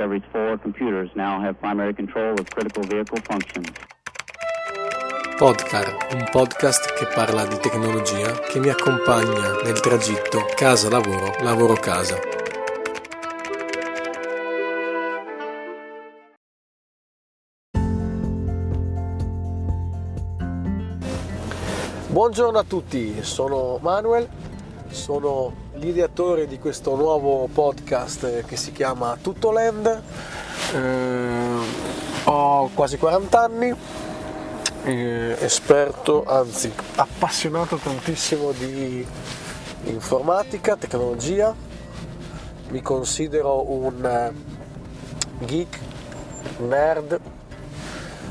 Discovery's four computers now have primary control of critical vehicle functions. Podcar, un podcast che parla di tecnologia che mi accompagna nel tragitto casa-lavoro, lavoro-casa. Buongiorno a tutti, sono Manuel, sono l'ideatore di questo nuovo podcast che si chiama Tuttoland. Eh, ho quasi 40 anni, eh, esperto, anzi appassionato tantissimo di informatica, tecnologia. Mi considero un eh, geek, nerd,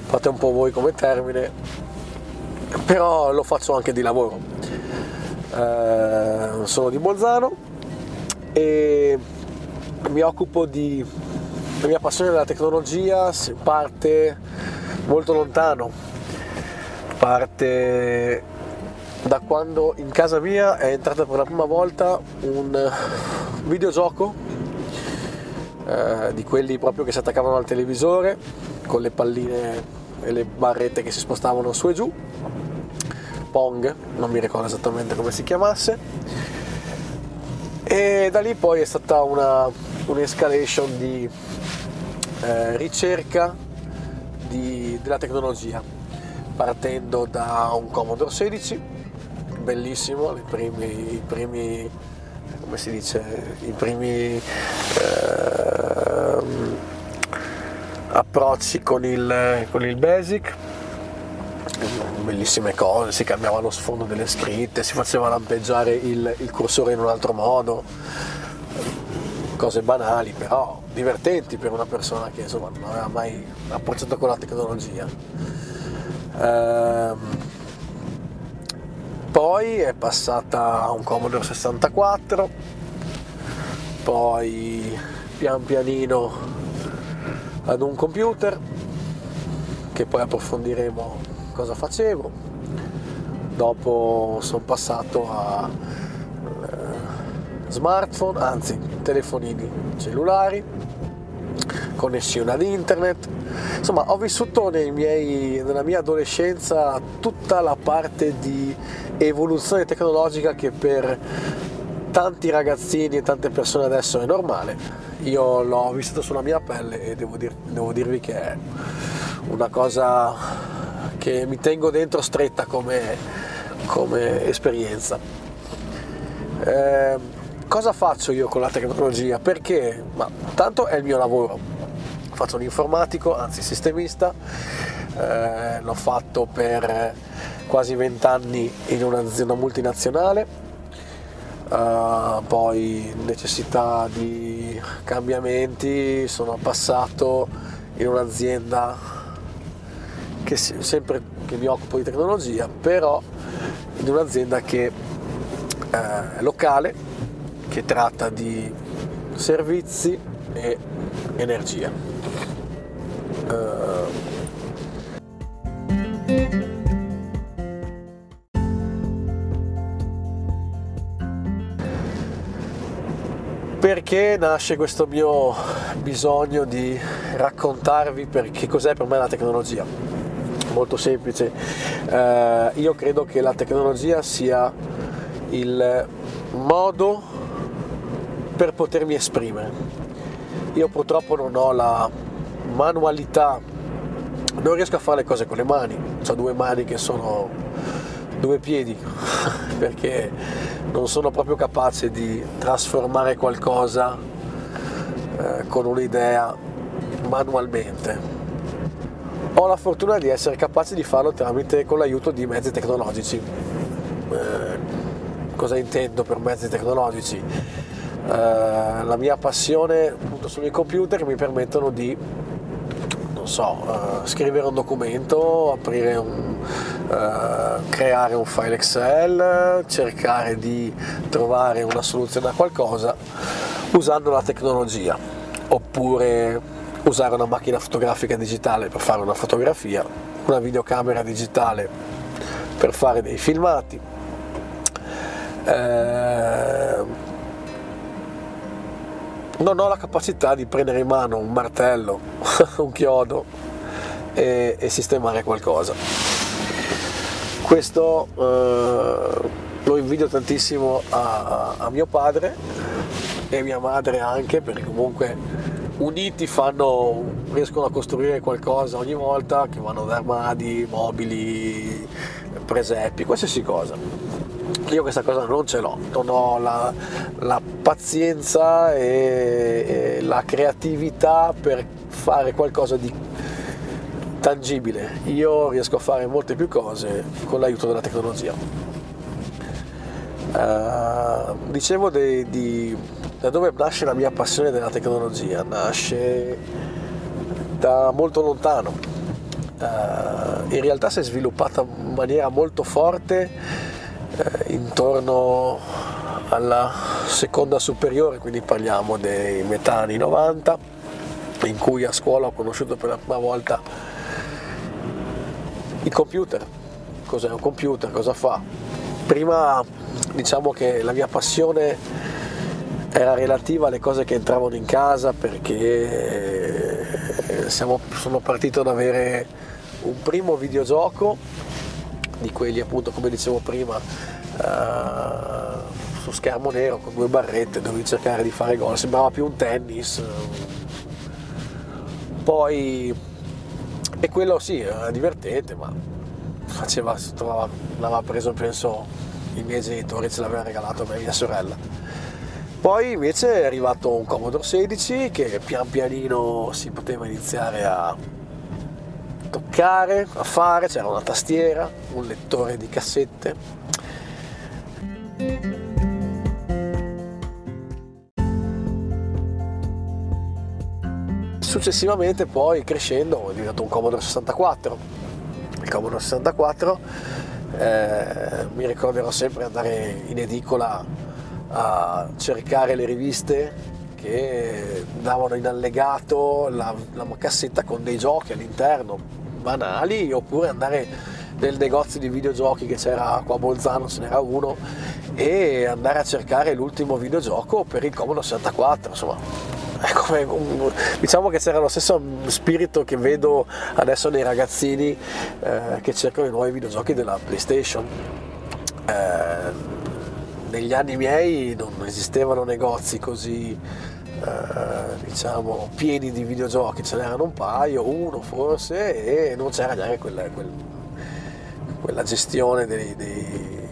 fate un po' voi come termine, però lo faccio anche di lavoro. Eh, sono di Bolzano e mi occupo di la mia passione della tecnologia parte molto lontano parte da quando in casa mia è entrata per la prima volta un videogioco eh, di quelli proprio che si attaccavano al televisore con le palline e le barrette che si spostavano su e giù Pong, non mi ricordo esattamente come si chiamasse. E da lì poi è stata una, un'escalation di eh, ricerca di, della tecnologia, partendo da un Commodore 16, bellissimo, i primi, i primi come si dice, i primi eh, approcci con il, con il Basic bellissime cose, si cambiava lo sfondo delle scritte, si faceva lampeggiare il, il cursore in un altro modo, cose banali però divertenti per una persona che insomma non aveva mai approcciato con la tecnologia. Ehm, poi è passata a un Commodore 64, poi pian pianino ad un computer che poi approfondiremo cosa facevo, dopo sono passato a eh, smartphone, anzi telefonini cellulari, connessione ad internet, insomma ho vissuto miei, nella mia adolescenza tutta la parte di evoluzione tecnologica che per tanti ragazzini e tante persone adesso è normale. Io l'ho vissuto sulla mia pelle e devo, dir, devo dirvi che è una cosa che mi tengo dentro stretta come, come esperienza. Eh, cosa faccio io con la tecnologia? Perché? Ma tanto è il mio lavoro, faccio un informatico, anzi sistemista, eh, l'ho fatto per quasi vent'anni in un'azienda multinazionale, Uh, poi necessità di cambiamenti, sono passato in un'azienda che sempre che mi occupo di tecnologia, però in un'azienda che eh, è locale, che tratta di servizi e energia. Uh, perché nasce questo mio bisogno di raccontarvi per che cos'è per me la tecnologia? Molto semplice. Eh, io credo che la tecnologia sia il modo per potermi esprimere. Io purtroppo non ho la manualità, non riesco a fare le cose con le mani, ho due mani che sono due piedi, perché non sono proprio capace di trasformare qualcosa eh, con un'idea manualmente ho la fortuna di essere capace di farlo tramite con l'aiuto di mezzi tecnologici. Eh, cosa intendo per mezzi tecnologici? Eh, la mia passione appunto sono i computer che mi permettono di non so, uh, scrivere un documento, aprire un, uh, creare un file Excel, cercare di trovare una soluzione a qualcosa usando la tecnologia oppure usare una macchina fotografica digitale per fare una fotografia, una videocamera digitale per fare dei filmati, eh, non ho la capacità di prendere in mano un martello, un chiodo e, e sistemare qualcosa. Questo eh, lo invidio tantissimo a, a mio padre e mia madre anche perché comunque uniti fanno, riescono a costruire qualcosa ogni volta che vanno da armadi, mobili, presepi, qualsiasi cosa. Io questa cosa non ce l'ho, non ho la, la pazienza e, e la creatività per fare qualcosa di tangibile. Io riesco a fare molte più cose con l'aiuto della tecnologia. Uh, dicevo di, di, da dove nasce la mia passione della tecnologia? Nasce da molto lontano. Uh, in realtà si è sviluppata in maniera molto forte uh, intorno alla seconda superiore, quindi parliamo dei metà anni 90, in cui a scuola ho conosciuto per la prima volta il computer. Cos'è un computer? Cosa fa? Prima diciamo che la mia passione era relativa alle cose che entravano in casa perché eh, siamo, sono partito ad avere un primo videogioco di quelli appunto come dicevo prima uh, su schermo nero con due barrette dovevi cercare di fare gol sembrava più un tennis poi e quello sì era divertente ma faceva trovava, l'aveva preso penso i miei genitori ce l'avevano regalato a me e mia sorella. Poi invece è arrivato un Commodore 16 che pian pianino si poteva iniziare a toccare, a fare, c'era una tastiera, un lettore di cassette. Successivamente poi crescendo è diventato un Commodore 64. Il Commodore 64 eh, mi ricorderò sempre andare in edicola a cercare le riviste che davano in allegato la, la cassetta con dei giochi all'interno banali oppure andare nel negozio di videogiochi che c'era qua a Bolzano, ce n'era uno, e andare a cercare l'ultimo videogioco per il Commodore 64, insomma come diciamo che c'era lo stesso spirito che vedo adesso nei ragazzini eh, che cercano i nuovi videogiochi della PlayStation. Eh, negli anni miei non esistevano negozi così eh, diciamo pieni di videogiochi, ce n'erano un paio, uno forse, e non c'era neanche quella, quella, quella gestione dei, dei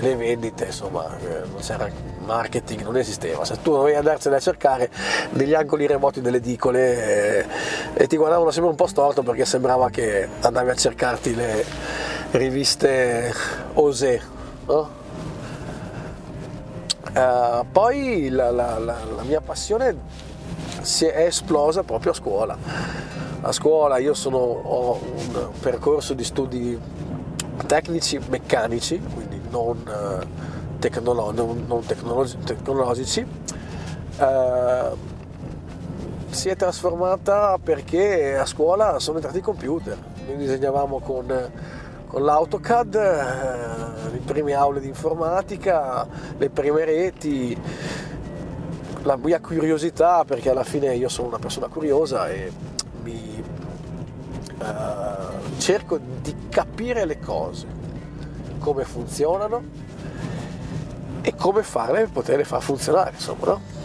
le vendite, insomma, eh, non c'era marketing, non esisteva. Se tu dovevi andarcene a cercare negli angoli remoti delle edicole eh, e ti guardavano sempre un po' storto perché sembrava che andavi a cercarti le riviste Osé. No? Uh, poi la, la, la, la, mia passione si è esplosa proprio a scuola. A scuola io sono, ho un percorso di studi tecnici meccanici, quindi non, eh, tecnolo- non, non tecnologi- tecnologici, eh, si è trasformata perché a scuola sono entrati i computer. Noi disegnavamo con, con l'AutoCAD eh, le prime aule di informatica, le prime reti, la mia curiosità, perché alla fine io sono una persona curiosa e mi, eh, cerco di capire le cose come funzionano e come farle per poterle far funzionare, insomma, no?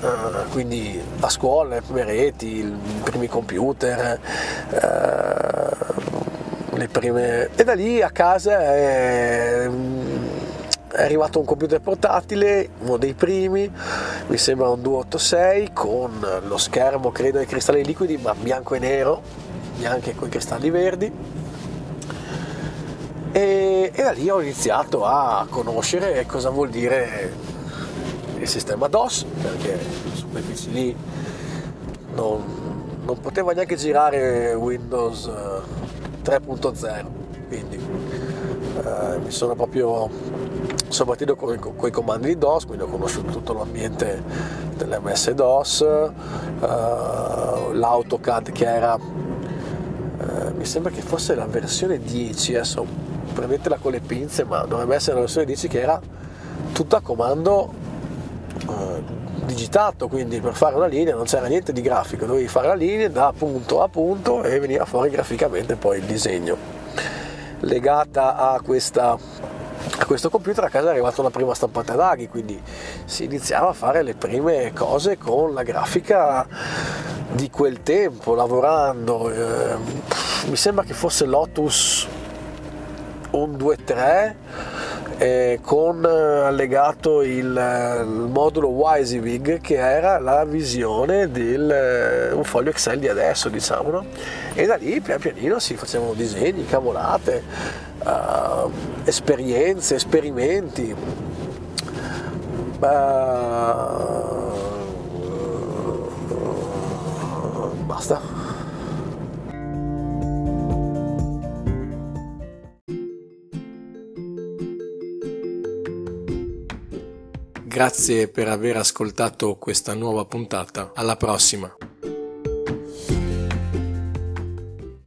Uh, quindi a scuola, le prime reti, i primi computer, uh, le prime... e da lì a casa è, è, arrivato un computer portatile, uno dei primi, mi sembra un 286 con lo schermo credo ai cristalli liquidi ma bianco e nero, neanche con i cristalli verdi. E, e, da lì ho iniziato a conoscere cosa vuol dire il sistema DOS, perché su quei PC lì non, non poteva neanche girare Windows 3.0, eh, quindi eh, mi sono proprio soprattutto con, con, i comandi di DOS, quindi ho conosciuto tutto l'ambiente dell'MS DOS, eh, l'AutoCAD che era, eh, mi sembra che fosse la versione 10, adesso prendetela con le pinze, ma dovrebbe essere la versione 10 che era tutta a comando digitato, quindi per fare una linea non c'era niente di grafico, dovevi fare la linea da punto a punto e veniva fuori graficamente poi il disegno. Legata a, questa, a questo computer a casa è arrivata una prima stampata d'aghi, quindi si iniziava a fare le prime cose con la grafica di quel tempo, lavorando. Eh, mi sembra che fosse Lotus 1, 2, 3 eh, con allegato il, il modulo WYSIWYG che era la visione di eh, un foglio Excel di adesso diciamo no? e da lì pian pianino si facevano disegni, cavolate, uh, esperienze, esperimenti. Uh, basta. Grazie per aver ascoltato questa nuova puntata. Alla prossima.